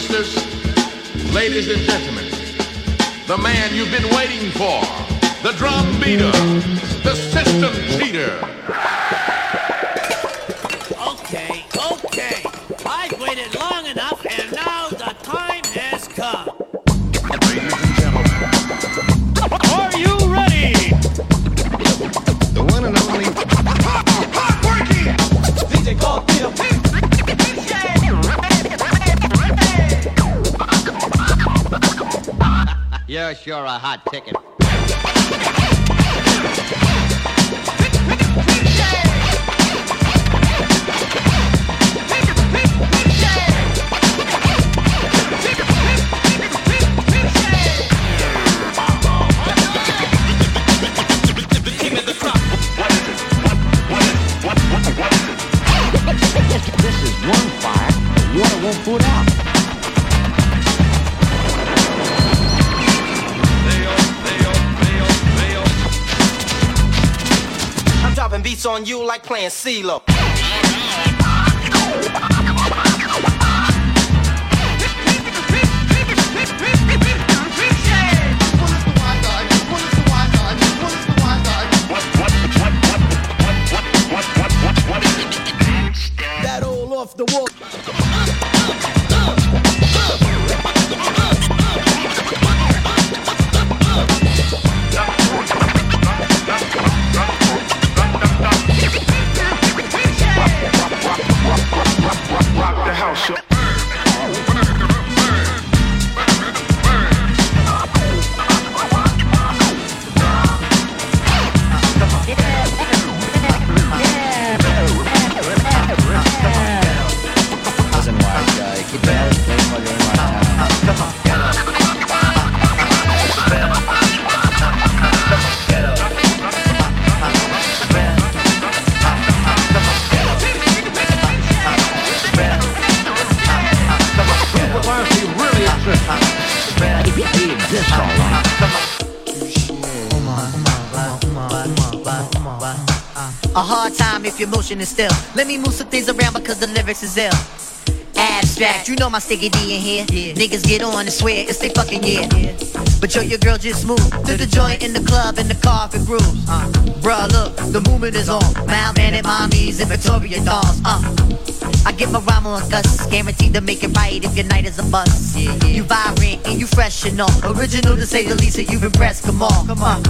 sisters, ladies and gentlemen, the man you've been waiting for, the drum beater, the system cheater. You're sure a hot ticket. This is one fire won't put out. Beats on you like playing CeeLo. If your motion is still. Let me move some things around because the lyrics is ill. Abstract, you know my sticky D in here. Niggas get on and swear it's they fucking year. But yo, your girl just moved to the joint in the club in the car for grooves. Uh, bruh, look, the movement is on. Mild mannered mommies and Victoria dolls. Uh, I get my rhyme on Gus, guaranteed to make it right if your night is a bust. You vibrant and you fresh and all. Original to say the least, and you've impressed. Come on, come on.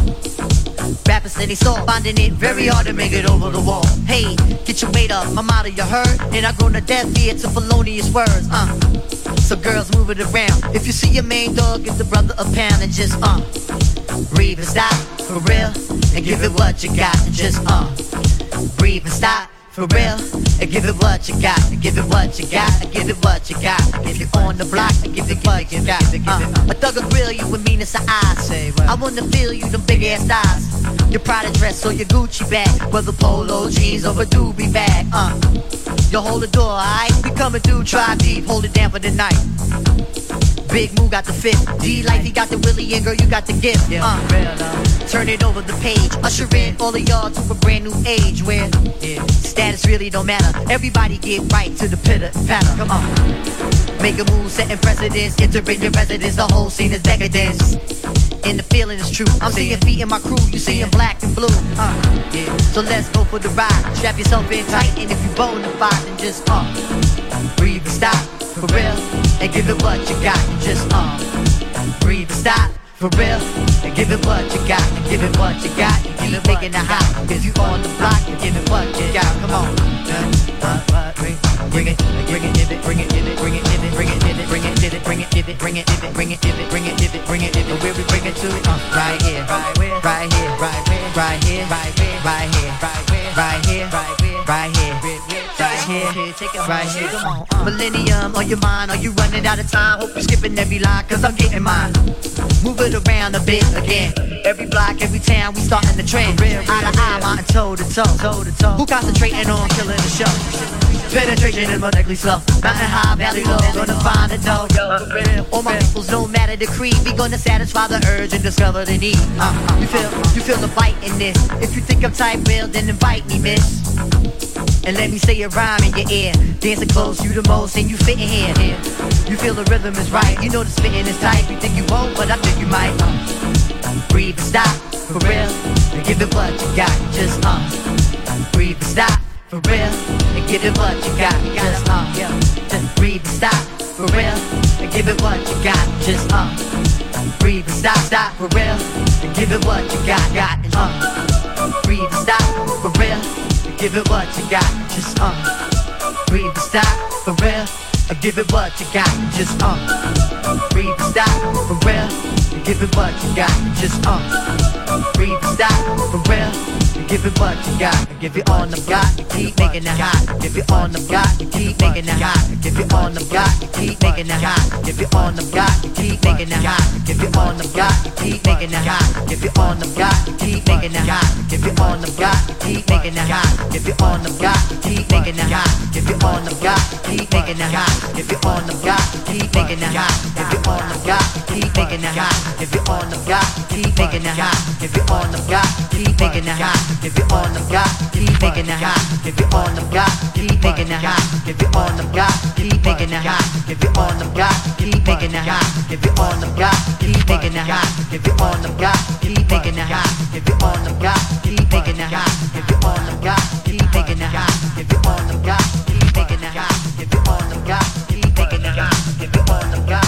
Rappers say they saw, finding it very hard to make it over the wall. Hey, get your weight up, my motto you heard, and I grown to death ear to felonious words. Uh, so girls move it around. If you see your main dog, give the brother a pound and just uh, breathe and stop for real, and give it what you got and just uh, breathe and stop. For real, give it what you got, give it what you got, give it what you got. If you're on the block, give it what you got. Uh, a thug will grill you with meanness of eyes. I wanna feel you, them big ass thighs. Your Prada dress or your Gucci bag, whether polo jeans or a doobie bag. Uh, you hold the door, alright? We coming through, try deep, hold it down for the night. Big Moo got the fit. D Life, he got the Willie, and girl, you got the gift. Uh, turn it over the page. Usher in all of y'all to a brand new age where status really don't matter. Everybody get right to the pitter patter. Come on. Make a move, setting precedence, entering your residence. The whole scene is decadence. And the feeling is true. I'm seeing feet in my crew, you seeing black and blue. Uh, yeah. So let's go for the ride. Strap yourself in tight, and if you bona fide, then just uh, breathe and stop for real, and give it what you got. Just uh, breathe and stop for real, and give it what you got. Give it what you got. And keep making it hot, cause you on the block. And give it what you got. Come on. Uh, uh, bring, it, bring it, give it, bring it, give it, bring it, give it, bring it, give it, bring it, give it, bring it, give it, bring it, give it, bring it, give it, bring it, give it, bring it, give it. Where we bring it to it? Uh, right here, right where, right here, right where, right here, right where, right here, right where, right here, right here, here, right here. On, Millennium on your mind, are you running out of time? Hope you're skipping every line, cause I'm getting mine. Move it around a bit again. Every block, every town, we starting the trend. Eye to eye, mountain toe to toe, toe to toe. Who concentrating on killing the show? Penetration is molecularly slow. Mountain high, valley low, gonna find a dough. Uh, all my peoples, no matter the creed, we gonna satisfy the urge and discover the need. Uh, you feel, you feel the bite in this. If you think I'm tight, real, then invite me, miss. and let me say a rhyme in your ear. Dancing close, you the most, and you fit in here. You feel the rhythm is right, you know the spitting is tight. You think you won't, but I you might. Uh, breathe, and stop, for real, and give it what you got. Just uh, breathe, stop, for real, and give it what you got. Just uh, just breathe, stop, for real, and give it what you got. Just uh, breathe, stop, stop, for real, and give it what you got. Got, uh, breathe, stop, for real, and give it what you got. Just uh, breathe, stop, for real, and give it what you got. Just uh, breathe, stop, for real, and give it what you got. Just uh, breathe, stop, for real. Give it what you got, give it all the got, keep making it hot. Give it all the got, keep making it hot. Give it all the got, keep making it hot. Give it all the got, keep making it hot. Give it all the got, keep making it hot. Give it all the got, keep making it hot. Give it all the got, keep making it hot. Give it all the got, keep making it hot. Give it all the got, keep making it hot. Give it all the got, keep making it hot. Give it all the got, keep making it hot. Give it all the got, keep making it hot. Give it all the got, keep making it hot. If you on the got, keep making it hot. If you on the got, keep making it hot. If you on the got, keep making it hot. If you on the got, keep making it hot. If you on the got, keep making it hot. If you on the got, keep making it hot. If you on the got, keep making it hot. If you on the got, keep making it hot. If you on the got, keep making it hot. If you on the got, keep making it hot. If you on the got,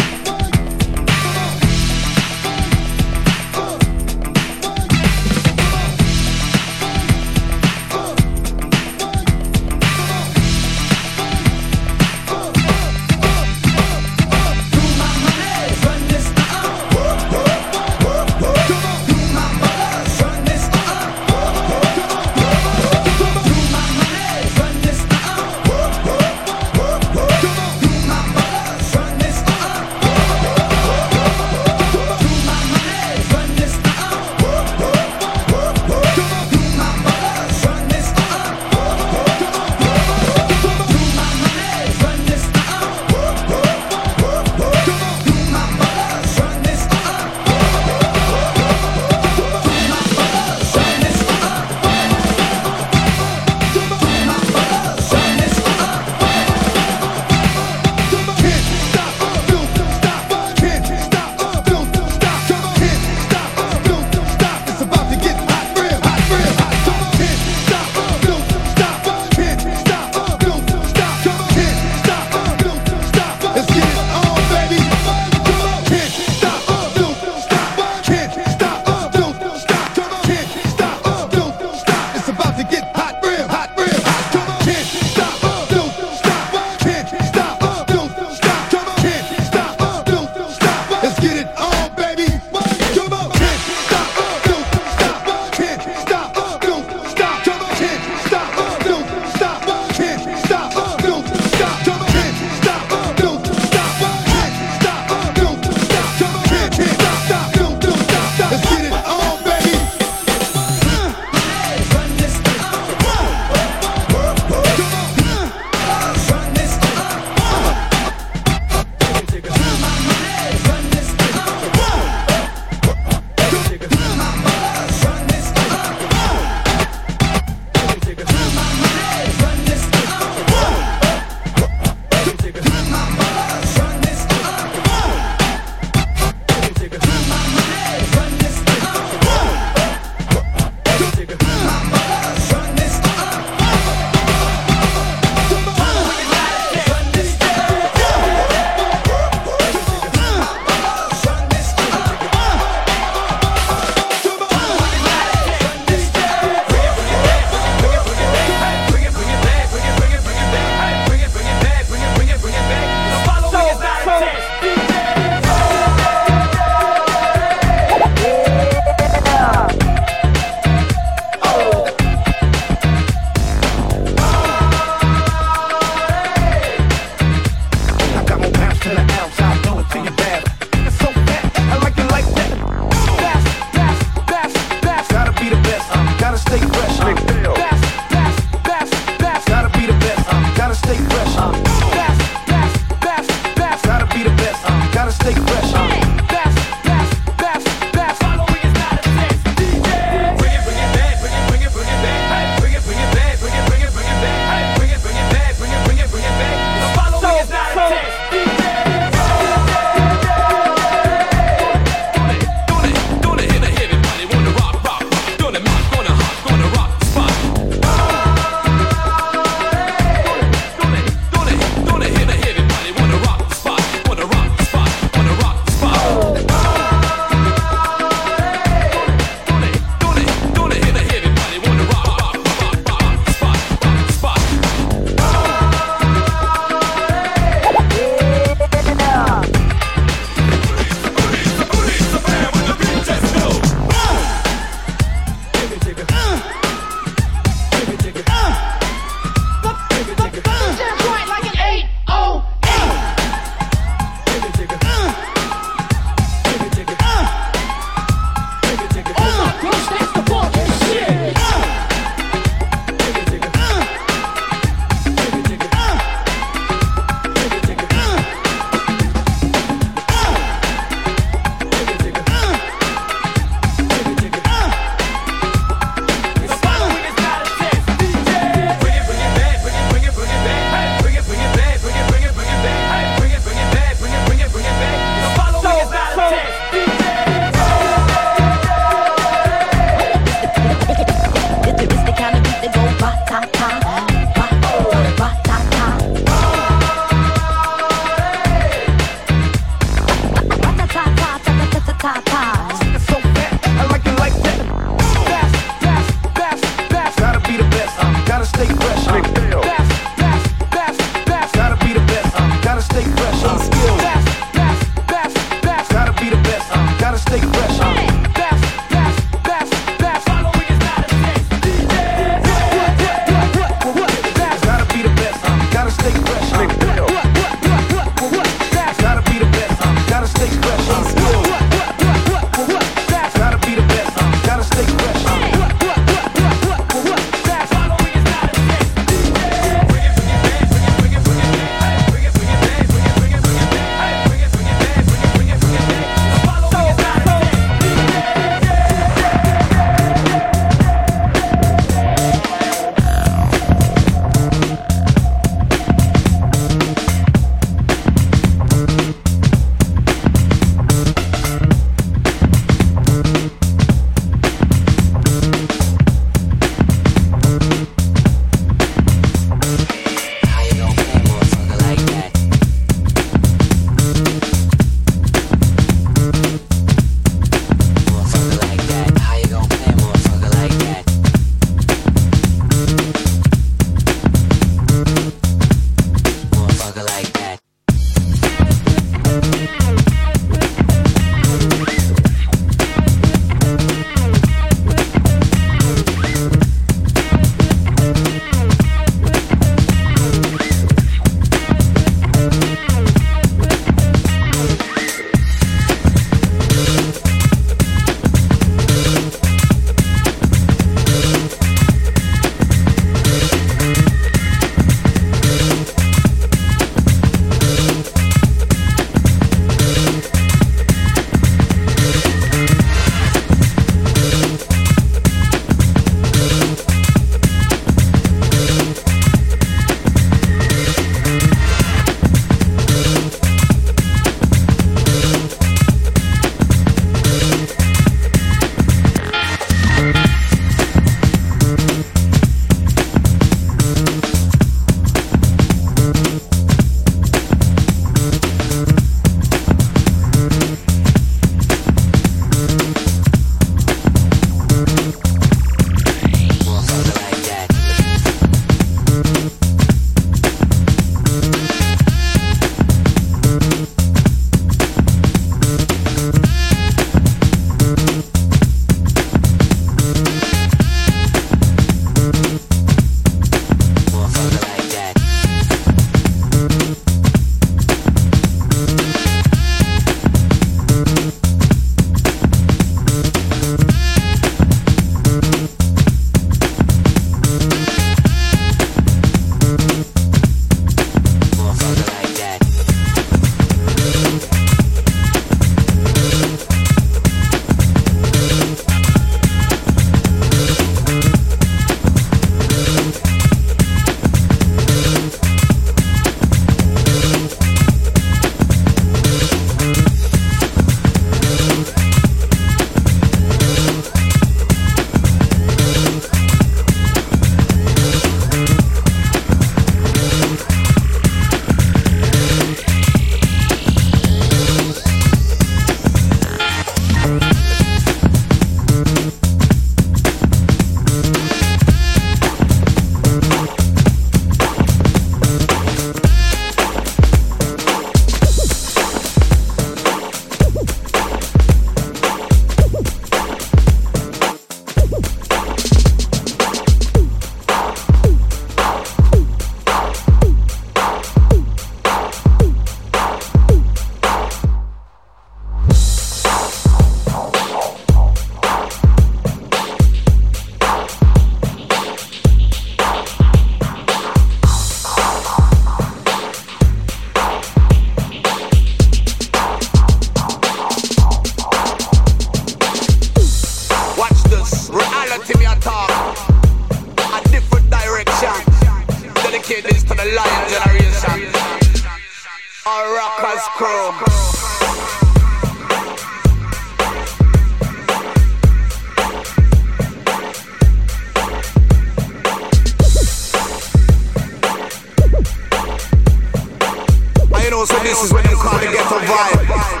this is when they call the ghetto vibe.